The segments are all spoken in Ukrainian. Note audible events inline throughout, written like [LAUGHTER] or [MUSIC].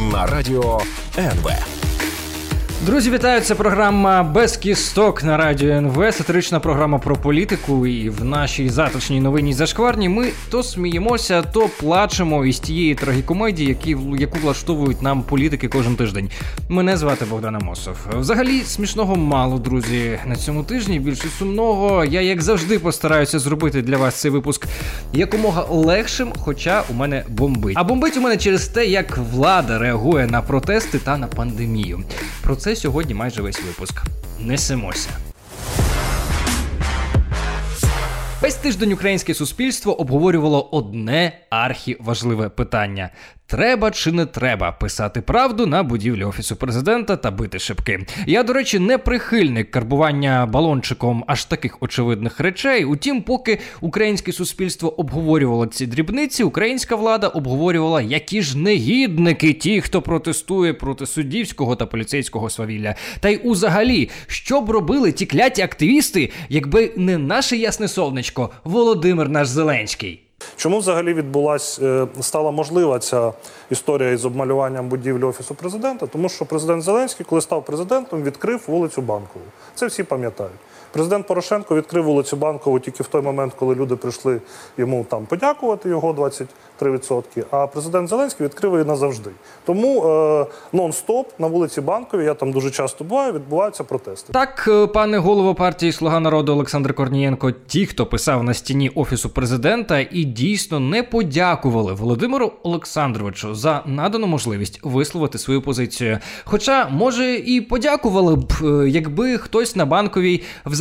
На радіо НВ. Друзі, вітаю! Це програма без кісток на радіо НВ. Сатирична програма про політику. І в нашій затишній новині зашкварні ми то сміємося, то плачемо із тієї трагікомедії, які, яку влаштовують нам політики кожен тиждень. Мене звати Богдан Амосов. Взагалі смішного мало, друзі. На цьому тижні більше сумного. Я як завжди постараюся зробити для вас цей випуск якомога легшим, хоча у мене бомбить. А бомбить у мене через те, як влада реагує на протести та на пандемію. Про це сьогодні майже весь випуск. Несемося. Весь тиждень українське суспільство обговорювало одне архіважливе питання: треба чи не треба писати правду на будівлі офісу президента та бити шибки. Я, до речі, не прихильник карбування балончиком аж таких очевидних речей. Утім, поки українське суспільство обговорювало ці дрібниці, українська влада обговорювала, які ж негідники ті, хто протестує проти суддівського та поліцейського свавілля. Та й узагалі, що б робили ті кляті активісти, якби не наше ясне сонечко, Володимир наш Зеленський. Чому взагалі відбулась е, стала можлива ця історія із обмалюванням будівлі офісу президента? Тому що президент Зеленський, коли став президентом, відкрив вулицю Банкову. Це всі пам'ятають. Президент Порошенко відкрив вулицю Банкову тільки в той момент, коли люди прийшли йому там подякувати його 23%, А президент Зеленський відкрив її назавжди. Тому е, нон-стоп на вулиці Банковій, я там дуже часто буваю, відбуваються протести. Так, е, пане голово партії Слуга народу Олександр Корнієнко, ті, хто писав на стіні офісу президента, і дійсно не подякували Володимиру Олександровичу за надану можливість висловити свою позицію. Хоча, може, і подякували б, е, якби хтось на банковій взагалі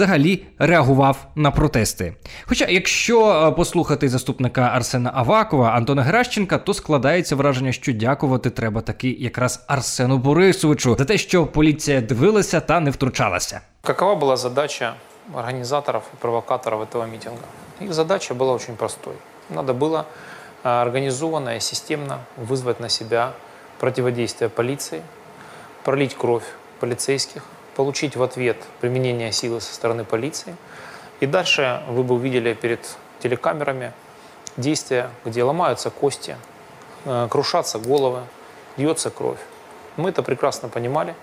реагував на протести. Хоча, якщо е, послухати заступника Арсена Авакова, Антона Геращенка, то складається враження, що дякувати треба таки якраз Арсену Борисовичу за те, що поліція дивилася та не втручалася. Какова была задача организаторов и провокаторов этого митинга? Их задача была очень простой. Надо было а, организованно и системно вызвать на себя противодействие полиции, пролить кровь полицейских, Получить в ответ применение силы со стороны полиции. И дальше вы бы увидели перед телекамерами действия, где ломаются кости, э, крушатся головы, льется кровь. Мы это прекрасно понимали,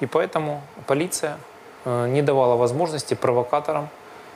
и поэтому полиция э, не давала возможности провокаторам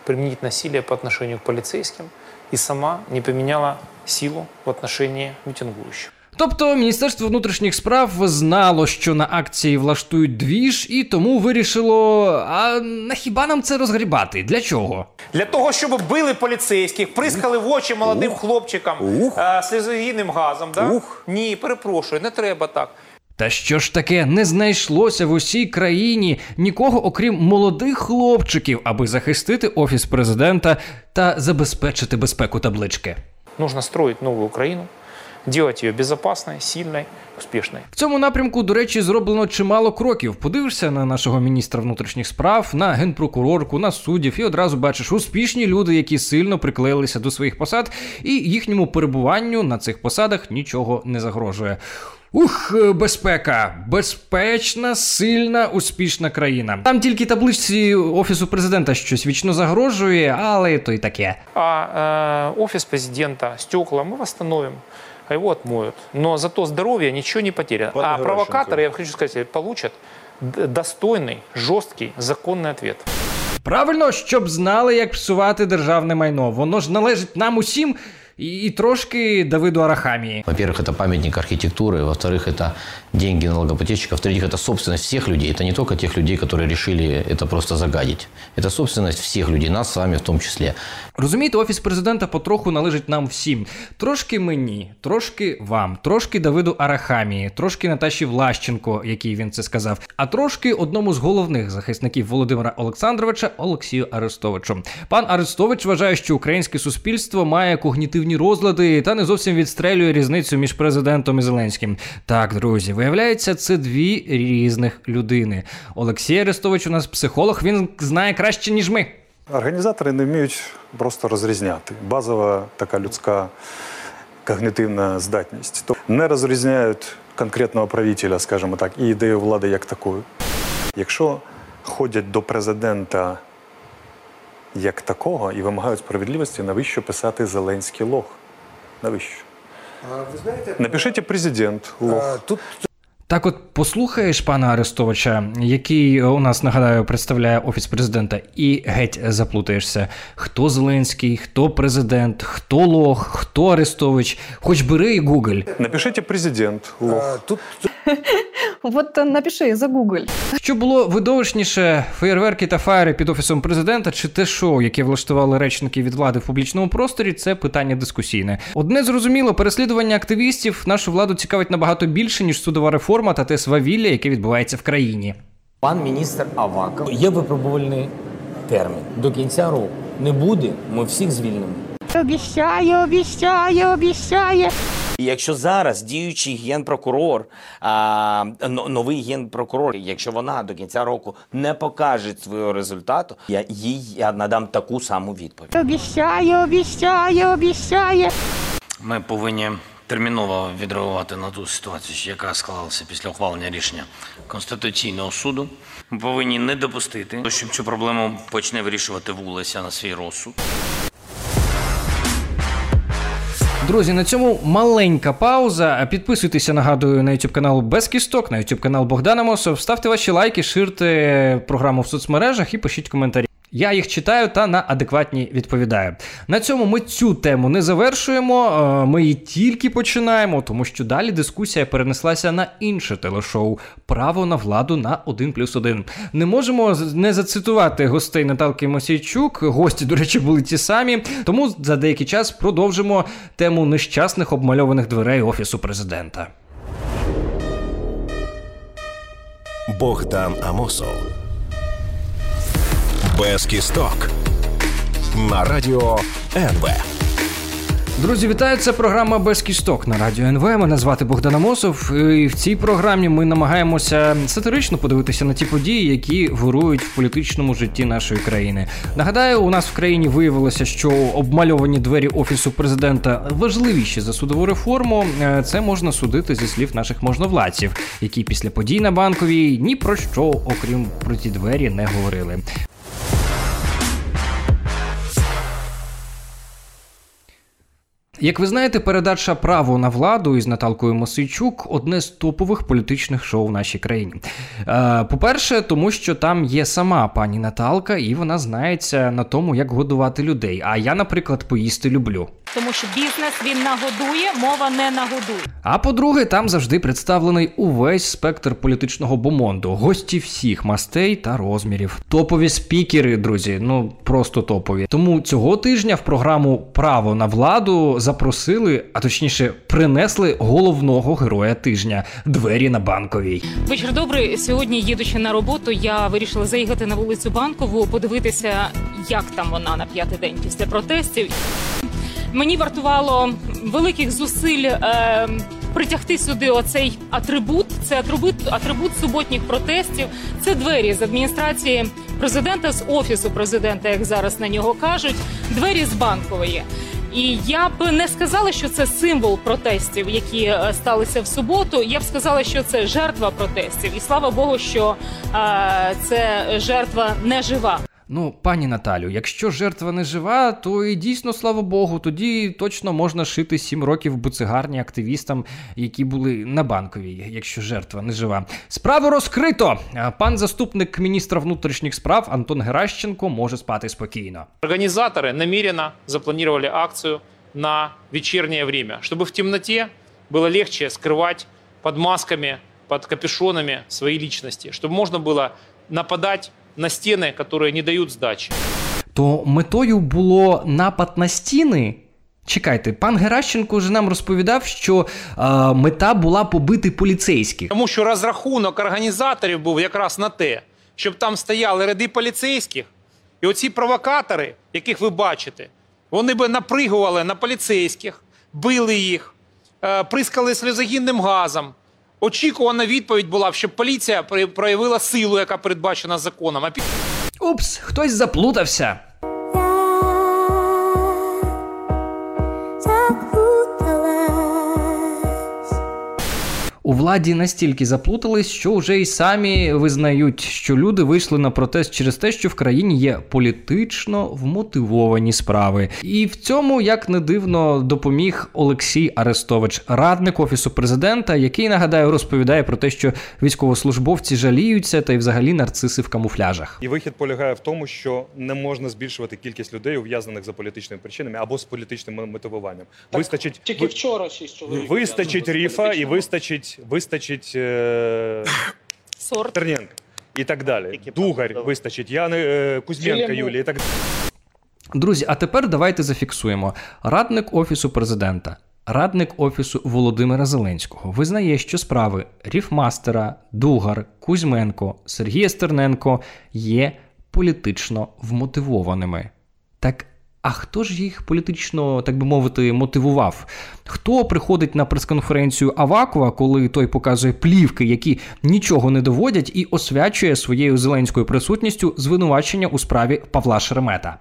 применить насилие по отношению к полицейским и сама не применяла силу в отношении митингующих. Тобто Міністерство внутрішніх справ знало, що на акції влаштують двіж, і тому вирішило: а на хіба нам це розгрібати? Для чого? Для того, щоб били поліцейських, прискали в очі молодим хлопчикам е, сльозогінним газом. Да? Ні, перепрошую, не треба так. Та що ж таке не знайшлося в усій країні нікого, окрім молодих хлопчиків, аби захистити офіс президента та забезпечити безпеку таблички. Нужно строить новую Украину, делать ее безопасной, сильной, успешной. В цьому напрямку, до речі, зроблено чимало кроків. Подивишся на нашого міністра внутрішніх справ, на генпрокурорку, на суддів, і одразу бачиш успішні люди, які сильно приклеїлися до своїх посад, і їхньому перебуванню на цих посадах нічого не загрожує. Ух, е, безпека, безпечна, сильна, успішна країна. Там тільки табличці офісу президента щось вічно загрожує, але то й таке. А э, офис президента, стекла мы восстановим, а его отмоют. Но зато здоровье ничего не потеряно. Пане а Геращенко. провокаторы, я хочу сказать, получат д- достойный, жесткий, законный ответ. Правильно, щоб знали, як псувати державне майно. Воно ж належить нам усім і, і трошки Давиду Арахамії. Во-первых, это памятник архитектуры, во-вторых, это деньги налогоплательщиков, в-третьих, это собственность всех людей. Это не только тех людей, которые решили это просто загадить. Это собственность всех людей, нас с вами в том числе. Розумієте, офіс президента потроху належить нам всім. Трошки мені, трошки вам, трошки Давиду Арахамії, трошки Наташі Влащенко, який він це сказав, а трошки одному з головних захисників Володимира Олександровича Олексію Арестовичу. Пан Арестович вважає, що українське суспільство має когнітивні дивні розлади та не зовсім відстрелює різницю між президентом і Зеленським. Так, друзі, виявляється, це дві різних людини. Олексій Арестович у нас психолог, він знає краще, ніж ми. Організатори не вміють просто розрізняти. Базова така людська когнітивна здатність. То не розрізняють конкретного правителя, скажімо так, і ідею влади як такої. Якщо ходять до президента як такого і вимагають справедливості, навіщо писати Зеленський лох? Навіщо? Ви знаєте, Напишіть президент лох. тут Так, от послухаєш пана Арестовича, який у нас нагадаю представляє офіс президента, і геть заплутаєшся. Хто Зеленський, хто президент, хто Лох, хто Арестович. Хоч бери і гугль. Напишіть президент лох. е, тут [LAUGHS] Вот э, напиши, загугль. Що було видовищніше, феєрверки та фаєри під офісом президента чи те шоу, яке влаштували речники від влади в публічному просторі, це питання дискусійне. Одне зрозуміло, переслідування активістів нашу владу цікавить набагато більше ніж судова реформа та те свавілля, яке відбувається в країні. Пан міністр Аваков є випробувальний термін. До кінця року не буде, ми всіх звільнимо. Обіщає, обіщає, обіщає. І Якщо зараз діючий генпрокурор, а, новий генпрокурор, якщо вона до кінця року не покаже свого результату, я їй я надам таку саму відповідь. Обіщає, обіщає, обіщає. Ми повинні терміново відреагувати на ту ситуацію, яка склалася після ухвалення рішення Конституційного суду. Ми повинні не допустити, щоб цю проблему почне вирішувати вулиця на свій розсуд. Друзі, на цьому маленька пауза. Підписуйтеся, нагадую, на YouTube канал Без Кісток, на YouTube канал Богдана Мосов. Ставте ваші лайки, ширте програму в соцмережах і пишіть коментарі. Я їх читаю та на адекватні відповідаю. На цьому ми цю тему не завершуємо. Ми її тільки починаємо, тому що далі дискусія перенеслася на інше телешоу Право на владу на 1 плюс 1. Не можемо не зацитувати гостей Наталки Мосійчук. Гості, до речі, були ті самі. Тому за деякий час продовжимо тему нещасних обмальованих дверей офісу президента. Богдан Амосов. Без кісток. На радіо НВ. Друзі, вітаю! Це програма Без кісток на радіо НВ. Мене звати Богдан Амосов. І в цій програмі ми намагаємося сатирично подивитися на ті події, які вирують в політичному житті нашої країни. Нагадаю, у нас в країні виявилося, що обмальовані двері офісу президента важливіші за судову реформу. Е, Це можна судити зі слів наших можновладців, які після подій на банковій ні про що, окрім про ті двері, не говорили. Як ви знаєте, передача право на владу із Наталкою Мосичук одне з топових політичних шоу в нашій країні. Е, по-перше, тому що там є сама пані Наталка, і вона знається на тому, як годувати людей. А я, наприклад, поїсти люблю. Тому що бізнес він нагодує, мова не нагодує. А по-друге, там завжди представлений увесь спектр політичного бомонду, гості всіх мастей та розмірів. Топові спікери, друзі, ну просто топові. Тому цього тижня в програму Право на владу запросили, а точніше, принесли головного героя тижня двері на банковій. Вечір добрий. Сьогодні, їдучи на роботу, я вирішила заїхати на вулицю Банкову, подивитися, як там вона на п'ятий день після протестів. Мені вартувало великих зусиль е, притягти сюди оцей атрибут. Це атрибут, атрибут суботніх протестів. Це двері з адміністрації президента, з офісу президента, як зараз на нього кажуть, двері з банкової. І я б не сказала, що це символ протестів, які е, сталися в суботу. Я б сказала, що це жертва протестів. І слава Богу, що е, це жертва не жива. Ну, пані Наталю, якщо жертва не жива, то і дійсно слава Богу, тоді точно можна шити сім років буцигарні активістам, які були на банковій, якщо жертва не жива. Справу розкрито. А Пан заступник міністра внутрішніх справ Антон Геращенко може спати спокійно. Организаторы намеренно запланировали акцию на вечернее время, чтобы в темноте было легче скрывать под масками, под капюшонами свои личности, чтобы можно было нападать на стены, которые не дают сдачи. То метою було напад на стіни. Чекайте, пан Геращенко вже нам розповідав, що е, мета була побити поліцейських. Тому що розрахунок організаторів був якраз на те, щоб там стояли ряди поліцейських, і оці провокатори, яких ви бачите, Вони би напригували на поліцейських, били їх, е, прискали сльозогінним газом. Очікувана відповідь була щоб поліція проявила силу, яка передбачена законом. А пі- Упс, хтось заплутався. У владі настільки заплутались, що вже й самі визнають, що люди вийшли на протест через те, що в країні є політично вмотивовані справи. І в цьому, як не дивно, допоміг Олексій Арестович, радник офісу президента, який нагадаю розповідає про те, що військовослужбовці жаліються та й взагалі нарциси в камуфляжах. І вихід полягає в тому, що не можна збільшувати кількість людей, ув'язнених за політичними причинами або з політичним мотивуванням. Вистачить Тільки вчора шість чоловік. вистачить ріфа і вистачить вистачить е... Сорт. Терненка і так далі. Дугарь вистачить, Яни е... Кузьменка Філіму. Юлія і так далі. Друзі, а тепер давайте зафіксуємо. Радник офісу президента, радник офісу Володимира Зеленського визнає, що справи Ріфмастера, Дугар, Кузьменко, Сергія Стерненко є політично вмотивованими. Так. А хто ж їх політично, так би мовити, мотивував? Хто приходить на прес-конференцію Авакова, коли той показує плівки, які нічого не доводять, і освячує своєю зеленською присутністю звинувачення у справі Павла Шеремета?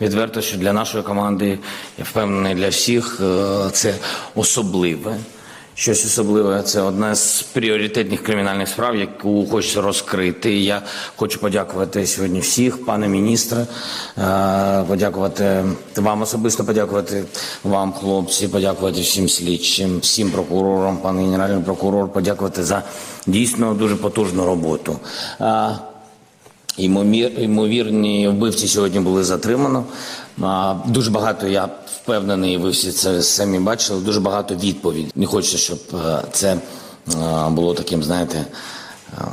Відверто, що для нашої команди, я впевнений, для всіх е, це особливе. Щось особливе. Це одна з пріоритетних кримінальних справ, яку хочеться розкрити. Я хочу подякувати сьогодні всіх, пане міністре, е, подякувати вам особисто, подякувати вам, хлопці, подякувати всім слідчим, всім прокурорам, пане генеральний прокурор, подякувати за дійсно дуже потужну роботу. Е, ймовірні вбивці сьогодні були затримано. Дуже багато, я впевнений, ви всі це самі бачили. Дуже багато відповідей. Не хочеться, щоб е, це е, було таким, знаєте, е,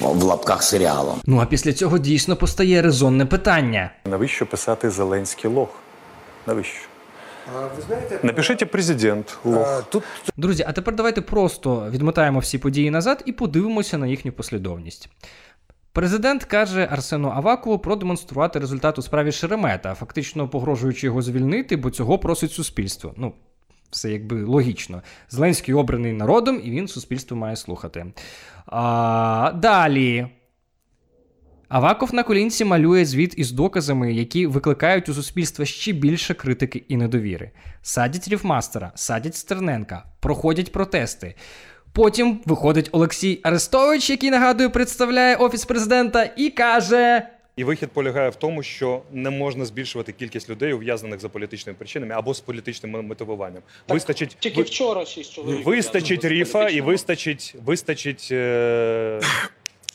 в лапках серіалом. Ну а після цього дійсно постає резонне питання. Навіщо писати Зеленський лох? Навіщо? Напишіть президент лох. Друзі, а тепер давайте просто відмотаємо всі події назад і подивимося на їхню послідовність. Президент каже Арсену Авакову продемонструвати результат у справі Шеремета, фактично погрожуючи його звільнити, бо цього просить суспільство. Ну, все якби логічно. Зеленський обраний народом, і він суспільство має слухати. А, далі. Аваков на колінці малює звіт із доказами, які викликають у суспільства ще більше критики і недовіри. Садять Рівмастера, садять Стерненка, проходять протести. Потім виходить Олексій Арестович, який нагадую представляє офіс президента, і каже: І вихід полягає в тому, що не можна збільшувати кількість людей, ув'язнених за політичними причинами або з політичним мотивуванням. Вистачить Тільки ви- вчора шість чоловік. вистачить ріфа і вистачить вистачить е...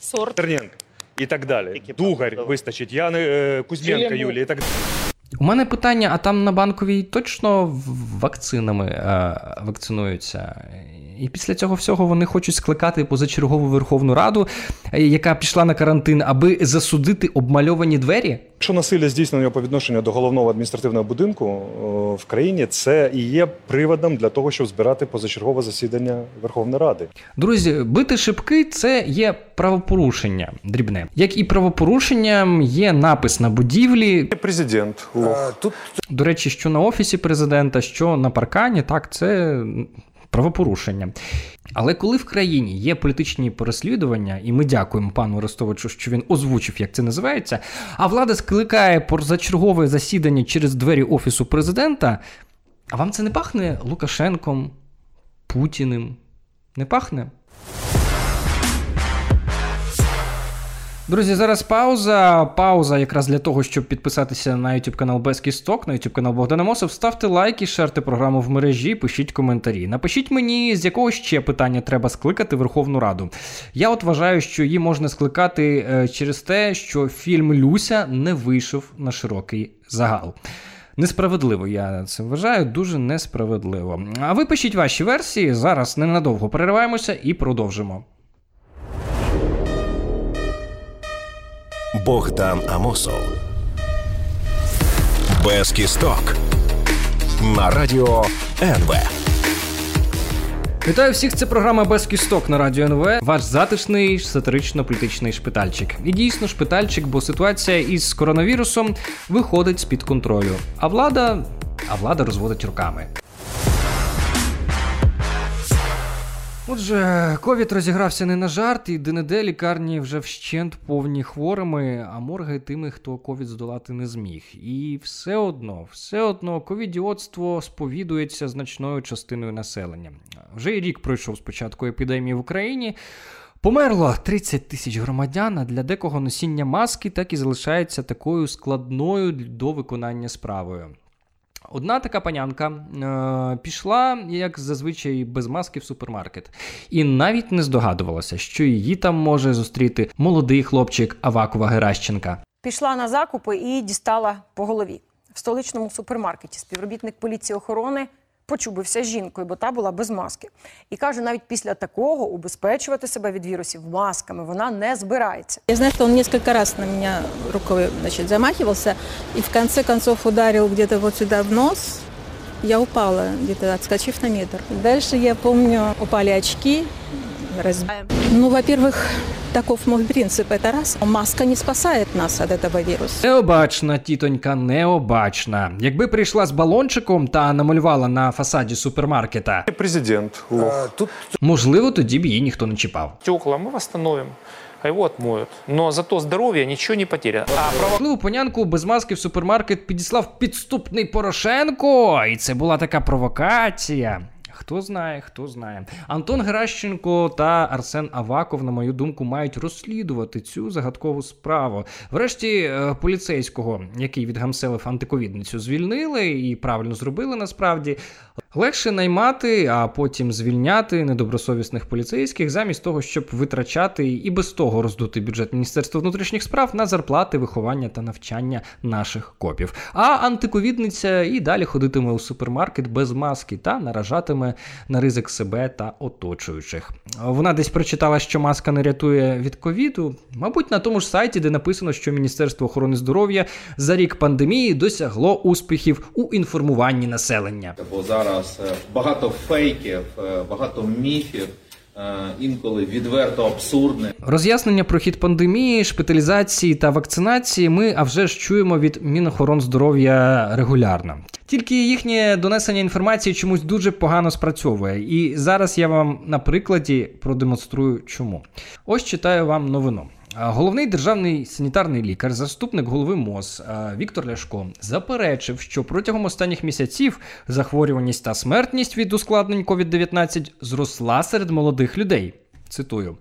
Сорт. Терненка і так далі. Дугарь вистачить, Яни е... Кузьменка. Юлія і так далі. У мене питання: а там на банковій точно вакцинами е, вакцинуються? І після цього всього вони хочуть скликати позачергову Верховну Раду, е, яка пішла на карантин, аби засудити обмальовані двері. Якщо насилля здійснено по відношенню до головного адміністративного будинку в країні, це і є приводом для того, щоб збирати позачергове засідання Верховної Ради. Друзі, бити шибки це є правопорушення дрібне. Як і правопорушенням є напис на будівлі. Президент лох. До речі, що на офісі президента, що на паркані, так, це правопорушення. Але коли в країні є політичні переслідування, і ми дякуємо пану Ростовичу, що він озвучив, як це називається, а влада скликає позачергове засідання через двері офісу президента, а вам це не пахне Лукашенком, Путіним? Не пахне? Друзі, зараз пауза. Пауза якраз для того, щоб підписатися на YouTube канал Безкісток, на YouTube канал Богдана Мосов. Ставте лайки, шерте програму в мережі, пишіть коментарі. Напишіть мені, з якого ще питання треба скликати Верховну Раду. Я от вважаю, що її можна скликати е, через те, що фільм Люся не вийшов на широкий загал. Несправедливо, я це вважаю, дуже несправедливо. А ви пишіть ваші версії. Зараз ненадовго перериваємося і продовжимо. Богдан Амосов. Без кісток. На радіо НВ. Вітаю всіх, це програма без кісток на радіо НВ. Ваш затишний сатирично-політичний шпитальчик. І дійсно шпитальчик, бо ситуація із коронавірусом виходить з під контролю. А влада, а влада розводить руками. Отже, ковід розігрався не на жарт, і де-не-де лікарні вже вщент повні хворими, а морги тими, хто ковід здолати не зміг. І все одно, все одно, ковідіотство сповідується значною частиною населення. Вже і рік пройшов з початку епідемії в Україні. Померло 30 тисяч громадян, а для декого носіння маски так і залишається такою складною до виконання справою. Одна така панянка е, пішла, як зазвичай, без маски в супермаркет, і навіть не здогадувалася, що її там може зустріти молодий хлопчик Авакова Геращенка. Пішла на закупи і дістала по голові. В столичному супермаркеті співробітник поліції охорони почубився жінкою, бо та була без маски. І каже, навіть після такого убезпечувати себе від вірусів масками вона не збирається. Я знаю, що він кілька разів на мене рукою значить, замахувався і в конце концов ударив где-то вот сюди в нос. Я упала, где-то на метр. Дальше, я помню, упали очки Раз... Ну, во-первых, таков мой принцип. Это раз. Маска не спасает нас от этого вируса. Необачна, тітонька, необачна. Якби прийшла з балончиком та намалювала на фасаді супермаркета, Президент лох. Тут можливо, тоді б її ніхто не чіпав. Стекла мы восстановим, а его отмоют. Но зато здоровье ничего не потеряно. А право... Можливо, понянку без маски в супермаркет підіслав підступний Порошенко, і це була така провокація. Хто знає, хто знає. Антон Геращенко та Арсен Аваков, на мою думку, мають розслідувати цю загадкову справу. Врешті е, поліцейського, який відгамселив антиковідницю, звільнили і правильно зробили насправді. Легше наймати, а потім звільняти недобросовісних поліцейських, замість того, щоб витрачати і без того роздути бюджет Міністерства внутрішніх справ на зарплати, виховання та навчання наших копів. А антиковідниця і далі ходитиме у супермаркет без маски та наражатиме на ризик себе та оточуючих. Вона десь прочитала, що маска не рятує від ковіду, мабуть, на тому ж сайті, де написано, що Міністерство охорони здоров'я за рік пандемії досягло успіхів у інформуванні населення. Бо зараз е, багато фейків, е, багато міфів, е, інколи відверто абсурдних. Роз'яснення про хід пандемії, шпиталізації та вакцинації ми а вже ж чуємо від Мінохоронздоров'я регулярно. Тільки їхнє донесення інформації чомусь дуже погано спрацьовує. І зараз я вам на прикладі продемонструю, чому. Ось читаю вам новину. А, Головний державний санітарний лікар, заступник голови МОЗ Віктор Ляшко заперечив, що протягом останніх місяців захворюваність та смертність від ускладнень COVID-19 зросла серед молодих людей. Цитую: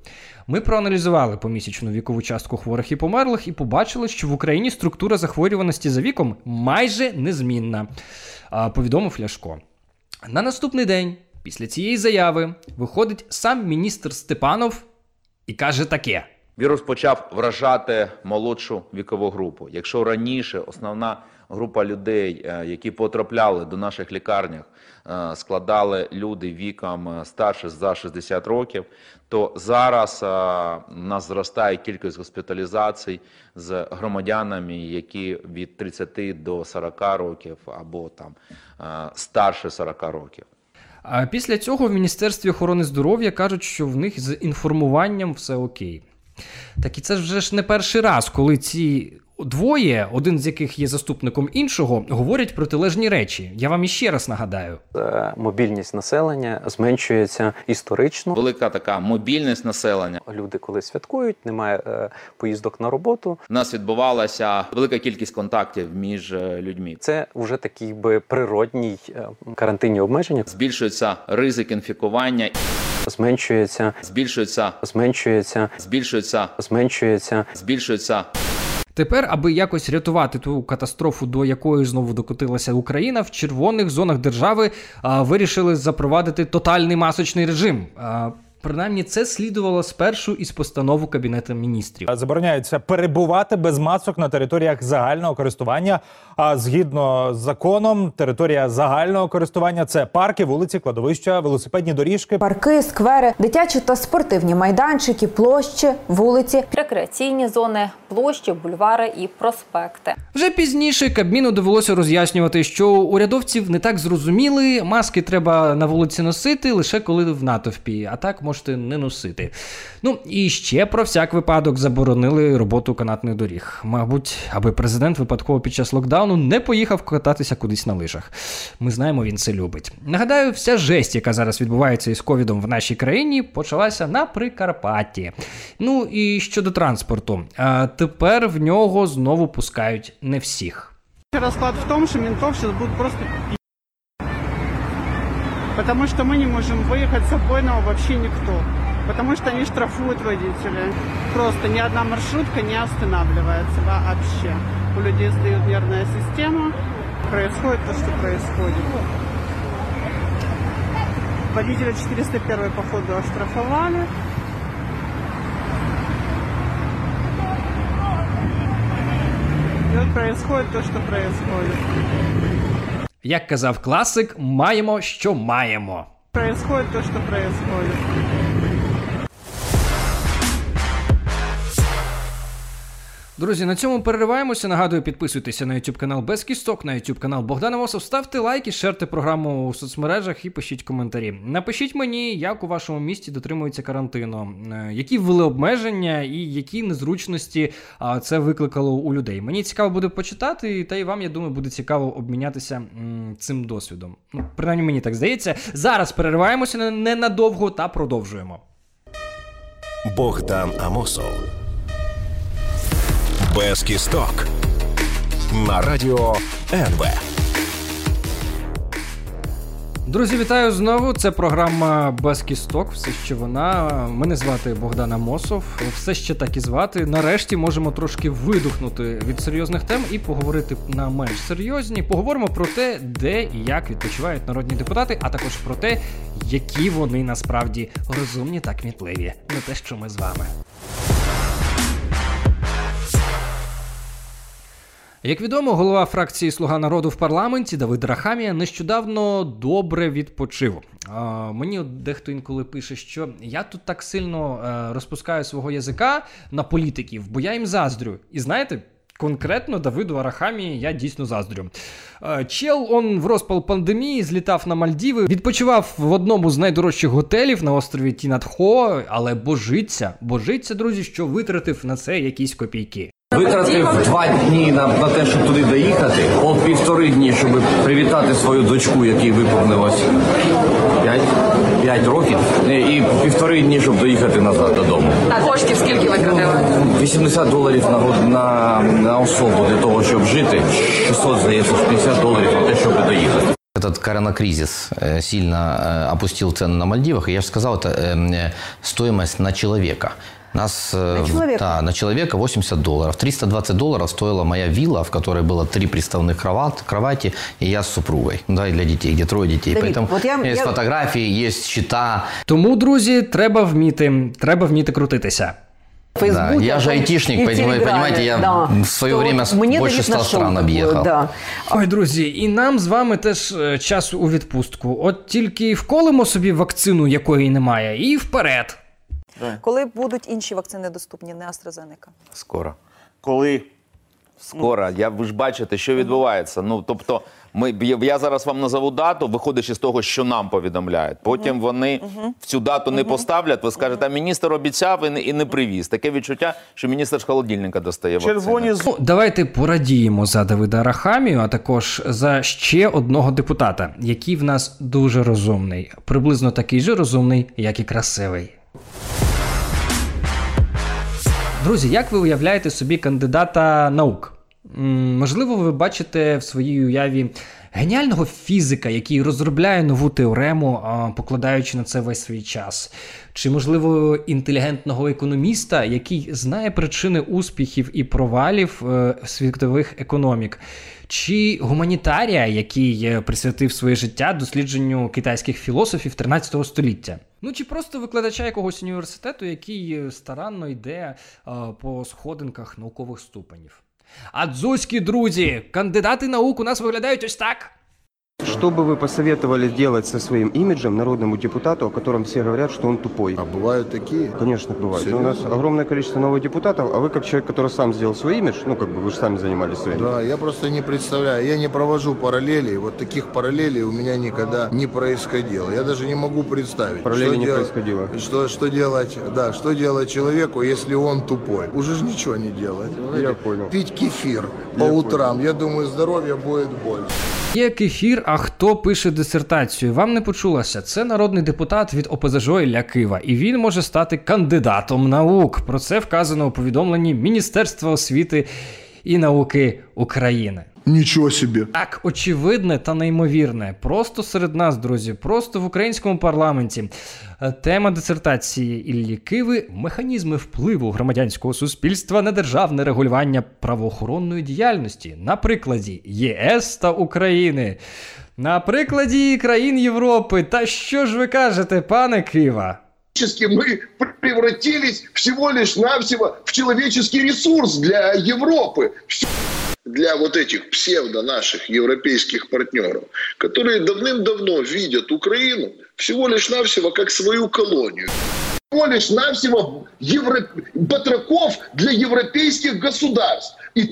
ми проаналізували помісячну вікову частку хворих і померлих і побачили, що в Україні структура захворюваності за віком майже незмінна, повідомив Ляшко. На наступний день, після цієї заяви, виходить сам міністр Степанов і каже таке. Вірус почав вражати молодшу вікову групу. Якщо раніше основна група людей, е, які потрапляли до наших лікарнях, е, складали люди віком е, старше за 60 років, то зараз у нас зростає кількість госпіталізацій з громадянами, які від 30 до 40 років або там старше 40 років. А після цього в Міністерстві охорони здоров'я кажуть, що в них з інформуванням все окей. Так і це ж вже ж не перший раз, коли ці двоє, один з яких є заступником іншого, говорять протилежні речі. Я вам іще раз нагадаю. Е, Мобільність населення зменшується історично. Велика така мобільність населення. Люди, коли святкують, немає е, поїздок на роботу. У нас відбувалася велика кількість контактів між е, людьми. Це вже такий би природній е, карантинні обмеження. Збільшується ризик інфікування, Зменшується, збільшується, зменшується, збільшується, зменшується. збільшується. Тепер, аби якось рятувати ту катастрофу, до якої знову докотилася Україна, в червоних зонах держави а, вирішили запровадити тотальний масочний режим. А, Принаймні, це слідувало спершу із постанову Кабінету міністрів. Забороняється перебувати без масок на територіях загального користування. А згідно з законом, територія загального користування це парки, вулиці, кладовища, велосипедні доріжки. Парки, сквери, дитячі та спортивні майданчики, площі, вулиці, рекреаційні зони, площі, бульвари і проспекти. Вже пізніше Кабміну довелося роз'яснювати, що урядовців не так зрозуміли, маски треба на вулиці носити лише коли в натовпі, а так можете не носити. Ну і ще про всяк випадок заборонили роботу канатних доріг. Мабуть, аби президент випадково під час локдауну не поїхав кататися кудись на лижах. Ми знаємо, він це любить. Нагадаю, вся жесть, яка зараз відбувається із ковідом в нашій країні, почалася на Прикарпатті. Ну і щодо транспорту, а тепер в нього знову пускають не всіх. Расклад в том, что ментов сейчас будут просто. Потому что мы не можем выехать с обойного вообще никто. Потому что они штрафуют водителей. Просто ни одна маршрутка не останавливается вообще. У людей сдают нервная система. Происходит то, что происходит. Водителя 401 походу оштрафовали. И вот происходит то, что происходит. Як казав класик, маємо, що маємо. Происходит то, что происходит. Друзі, на цьому перериваємося. Нагадую, підписуйтеся на YouTube канал Без Кісток, на YouTube канал Богдана Мосов. Ставте лайки, шерте програму у соцмережах і пишіть коментарі. Напишіть мені, як у вашому місті дотримується карантину, е, які ввели обмеження і які незручності це викликало у людей. Мені цікаво буде почитати, та й вам, я думаю, буде цікаво обмінятися цим досвідом. Ну, принаймні мені так здається. Зараз перериваємося ненадовго та продовжуємо. Богдан Амосов. Без кісток. На радіо НВ. Друзі, вітаю знову. Це програма Без кісток. Все ще вона. Мене звати Богдана Мосов. Все ще так і звати. Нарешті можемо трошки видухнути від серйозних тем і поговорити на менш серйозні. Поговоримо про те, де і як відпочивають народні депутати, а також про те, які вони насправді розумні та кмітливі. Не те, що ми з вами. Як відомо, голова фракції Слуга народу в парламенті Давид Рахамія нещодавно добре відпочив. Мені дехто інколи пише, що я тут так сильно е, розпускаю свого язика на політиків, бо я їм заздрю. І знаєте. Конкретно Давиду Арахамії я дійсно заздрю. Е, Чел он в розпал пандемії злітав на Мальдіви, відпочивав в одному з найдорожчих готелів на острові Тінатхо, але божиться, божиться, друзі, що витратив на це якісь копійки. Витратив два дні на, на те, щоб туди доїхати, от півтори дні, щоб привітати свою дочку, якій виповнилось 5, 5 років, і півтори дні, щоб доїхати назад додому. А коштів скільки витратили? 80 доларів на, год- на, на особу для того, щоб жити, 600, здається, 50 доларів на те, щоб доїхати. Этот коронакризис э, сильно э, опустил цены на Мальдивах, и я же сказал, это э, э, стоимость на человека. Нас, э, На человека? Да, на человека 80 долларов. 320 долларов стоила моя вилла, в которой было три приставных кроват, кровати, и я с супругой, да, и для детей, где трое детей. Давид, Поэтому вот я- есть я- фотографии, есть счета. Тому, друзі, треба вміти, треба вміти крутитися. Да, я же айтишник, и в понимаете, Телеграме, понимаете, я да. в свое То время вот мне больше Давид 100 нашел стран такое, объехал. да. Ой, друзі, і нам з вами теж е, час у відпустку. От тільки вколимо собі вакцину, якої немає, і вперед. Коли будуть інші вакцини доступні, не AstraZeneca? Скоро. Коли? Скоро. Я, ви ж бачите, що відбувається. Ну, тобто, ми, я- я зараз вам назову дату, виходячи з того, що нам повідомляють. Потім вони в цю дату не поставлять, ви скажете, а міністр обіцяв і не, і не привіз. Таке відчуття, що міністр з холодильника достає вакцини. Ну, давайте порадіємо за Давида Рахамію, а також за ще одного депутата, який в нас дуже розумний, приблизно такий же розумний, як і красивий. Друзі, як ви уявляєте собі кандидата наук? Можливо, ви бачите в своїй уяві геніального фізика, який розробляє нову теорему, покладаючи на це весь свій час. Чи, можливо, інтелігентного економіста, який знає причини успіхів і провалів е, світових економік. Чи гуманітарія, який е, присвятив своє життя дослідженню китайських філософів 13 століття. Ну чи просто викладача якогось університету, який е, старанно йде е, по сходинках наукових ступенів. А друзі, кандидати наук у нас виглядають ось так. Что бы вы посоветовали делать со своим имиджем народному депутату, о котором все говорят, что он тупой? А бывают такие? Конечно, бывают. Но у нас огромное количество новых депутатов, а вы как человек, который сам сделал свой имидж, ну как бы вы же сами занимались своим. Да, я просто не представляю, я не провожу параллели, вот таких параллелей у меня никогда не происходило. Я даже не могу представить. Параллели что не дел- происходило. Что, что делать, да, что делать человеку, если он тупой? Уже же ничего не делать. Я понял. Пить кефир по утрам, я думаю, здоровья будет больше. Є кефір, а хто пише дисертацію? Вам не почулося. Це народний депутат від ОПЗЖ Ілля Кива, і він може стати кандидатом наук. Про це вказано у повідомленні Міністерства освіти і науки України. Нічого собі. Так, очевидне та неймовірне. Просто серед нас, друзі, просто в українському парламенті. Е, Тема дисертації Іллі Киви механізми впливу громадянського суспільства на державне регулювання правоохоронної діяльності на прикладі ЄС та України. На прикладі країн Європи. Та що ж ви кажете, пане Кива? Мы превратились всего лишь навсего в человеческий ресурс для Европы. Для вот этих псевдо наших европейских партнеров, которые давным-давно видят Украину всего лишь навсего как свою колонию. Всего лишь навсего евро... батраков для европейских государств. И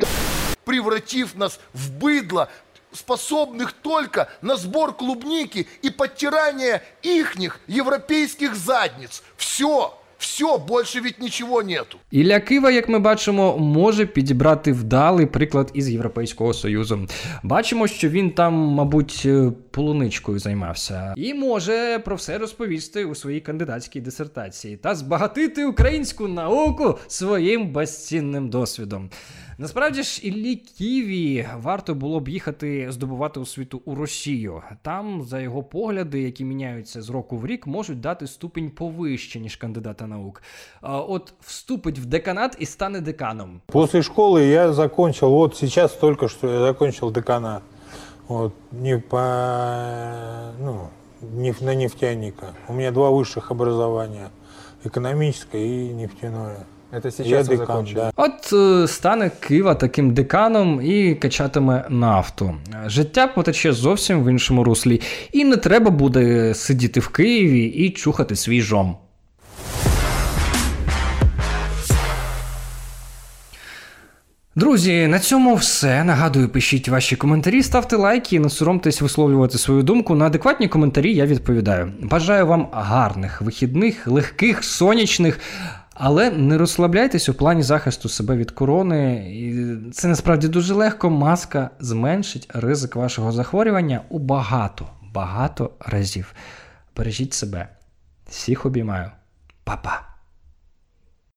Превратив нас в быдло, способных только на сбор клубники и подтирание ихних европейских задниц. Все, все, больше від нічого нету. Ілля Кива, як ми бачимо, може підібрати вдалий приклад із Європейського Союзу. Бачимо, що він там, мабуть, е, полуничкою займався, і може про все розповісти у своїй кандидатській дисертації та збагатити українську науку своїм безцінним досвідом. Насправді ж, Іллі Ківі варто було б їхати здобувати освіту у Росію. Там, за його погляди, які міняються з року в рік, можуть дати ступінь повище, ніж кандидата наук. А от вступить в деканат і стане деканом. После школы я закончил, вот сейчас только что я закончил деканат. Вот, не по, ну, не на нефтяника. У меня два высших образования. Экономическое и нефтяное. Это сейчас декан, да. От е, стане Кива таким деканом і качатиме нафту. Життя потече зовсім в іншому руслі, і не треба буде сидіти в Києві і чухати свій жом. Друзі, на цьому все. Нагадую, пишіть ваші коментарі, ставте лайки і не соромтесь висловлювати свою думку. На адекватні коментарі я відповідаю. Бажаю вам гарних вихідних, легких, сонячних. Але не розслабляйтесь у плані захисту себе від корони. Це насправді дуже легко. Маска зменшить ризик вашого захворювання у багато, багато разів. Бережіть себе. Всіх обіймаю. Па-па.